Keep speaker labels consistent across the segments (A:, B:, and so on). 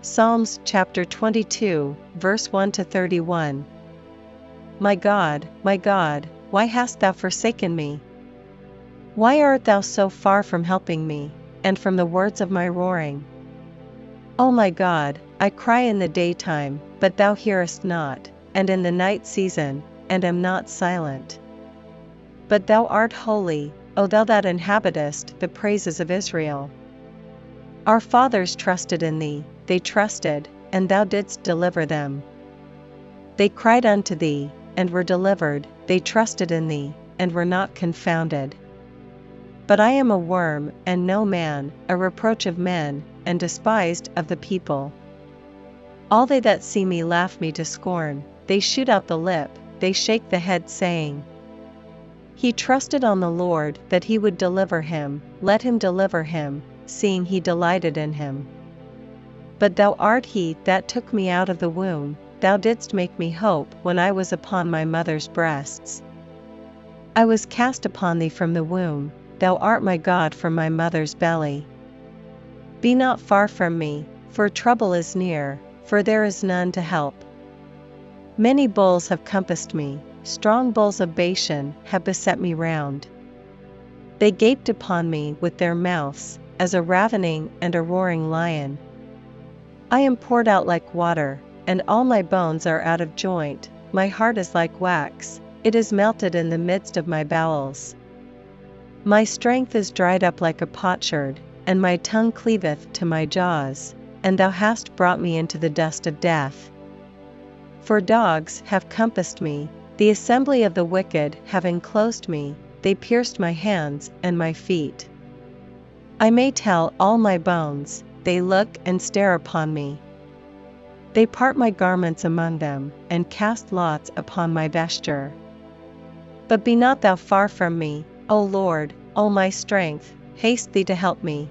A: Psalms chapter 22, verse 1 to 31. My God, my God, why hast thou forsaken me? Why art thou so far from helping me, and from the words of my roaring? O my God, I cry in the daytime, but thou hearest not, and in the night season, and am not silent. But thou art holy, O thou that inhabitest the praises of Israel. Our fathers trusted in thee, they trusted, and thou didst deliver them. They cried unto thee, and were delivered, they trusted in thee, and were not confounded. But I am a worm, and no man, a reproach of men, and despised of the people. All they that see me laugh me to scorn, they shoot out the lip, they shake the head, saying, He trusted on the Lord that he would deliver him, let him deliver him, seeing he delighted in him. But thou art he that took me out of the womb, thou didst make me hope when I was upon my mother's breasts. I was cast upon thee from the womb, thou art my God from my mother's belly. Be not far from me, for trouble is near, for there is none to help. Many bulls have compassed me, strong bulls of Bashan have beset me round. They gaped upon me with their mouths, as a ravening and a roaring lion. I am poured out like water, and all my bones are out of joint, my heart is like wax, it is melted in the midst of my bowels. My strength is dried up like a potsherd, and my tongue cleaveth to my jaws, and thou hast brought me into the dust of death. For dogs have compassed me, the assembly of the wicked have enclosed me, they pierced my hands and my feet. I may tell all my bones, they look and stare upon me. They part my garments among them, and cast lots upon my vesture. But be not thou far from me, O Lord, O my strength, haste thee to help me.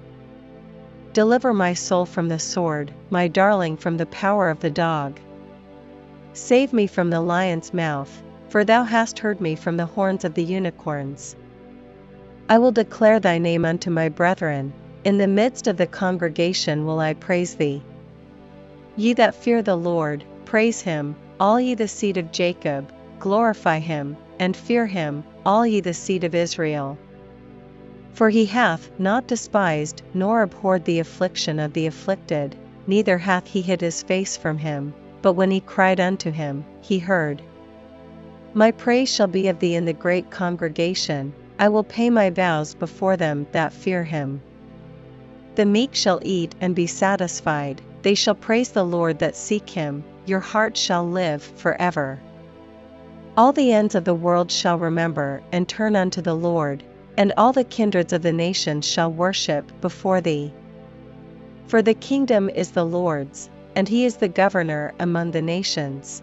A: Deliver my soul from the sword, my darling from the power of the dog. Save me from the lion's mouth, for thou hast heard me from the horns of the unicorns. I will declare thy name unto my brethren, in the midst of the congregation will I praise thee. Ye that fear the Lord, praise him, all ye the seed of Jacob, glorify him, and fear him, all ye the seed of Israel. For he hath not despised nor abhorred the affliction of the afflicted, neither hath he hid his face from him, but when he cried unto him, he heard. My praise shall be of thee in the great congregation, I will pay my vows before them that fear him. The meek shall eat and be satisfied, they shall praise the Lord that seek him, your heart shall live for ever. All the ends of the world shall remember and turn unto the Lord, and all the kindreds of the nations shall worship before thee. For the kingdom is the Lord's, and he is the governor among the nations.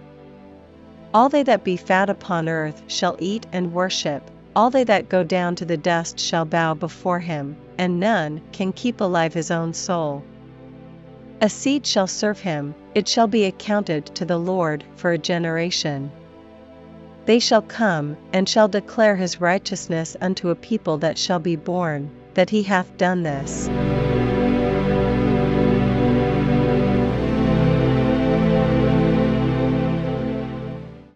A: All they that be fat upon earth shall eat and worship, all they that go down to the dust shall bow before him, and none can keep alive his own soul. A seed shall serve him, it shall be accounted to the Lord for a generation. They shall come, and shall declare his righteousness unto a people that shall be born, that he hath done this.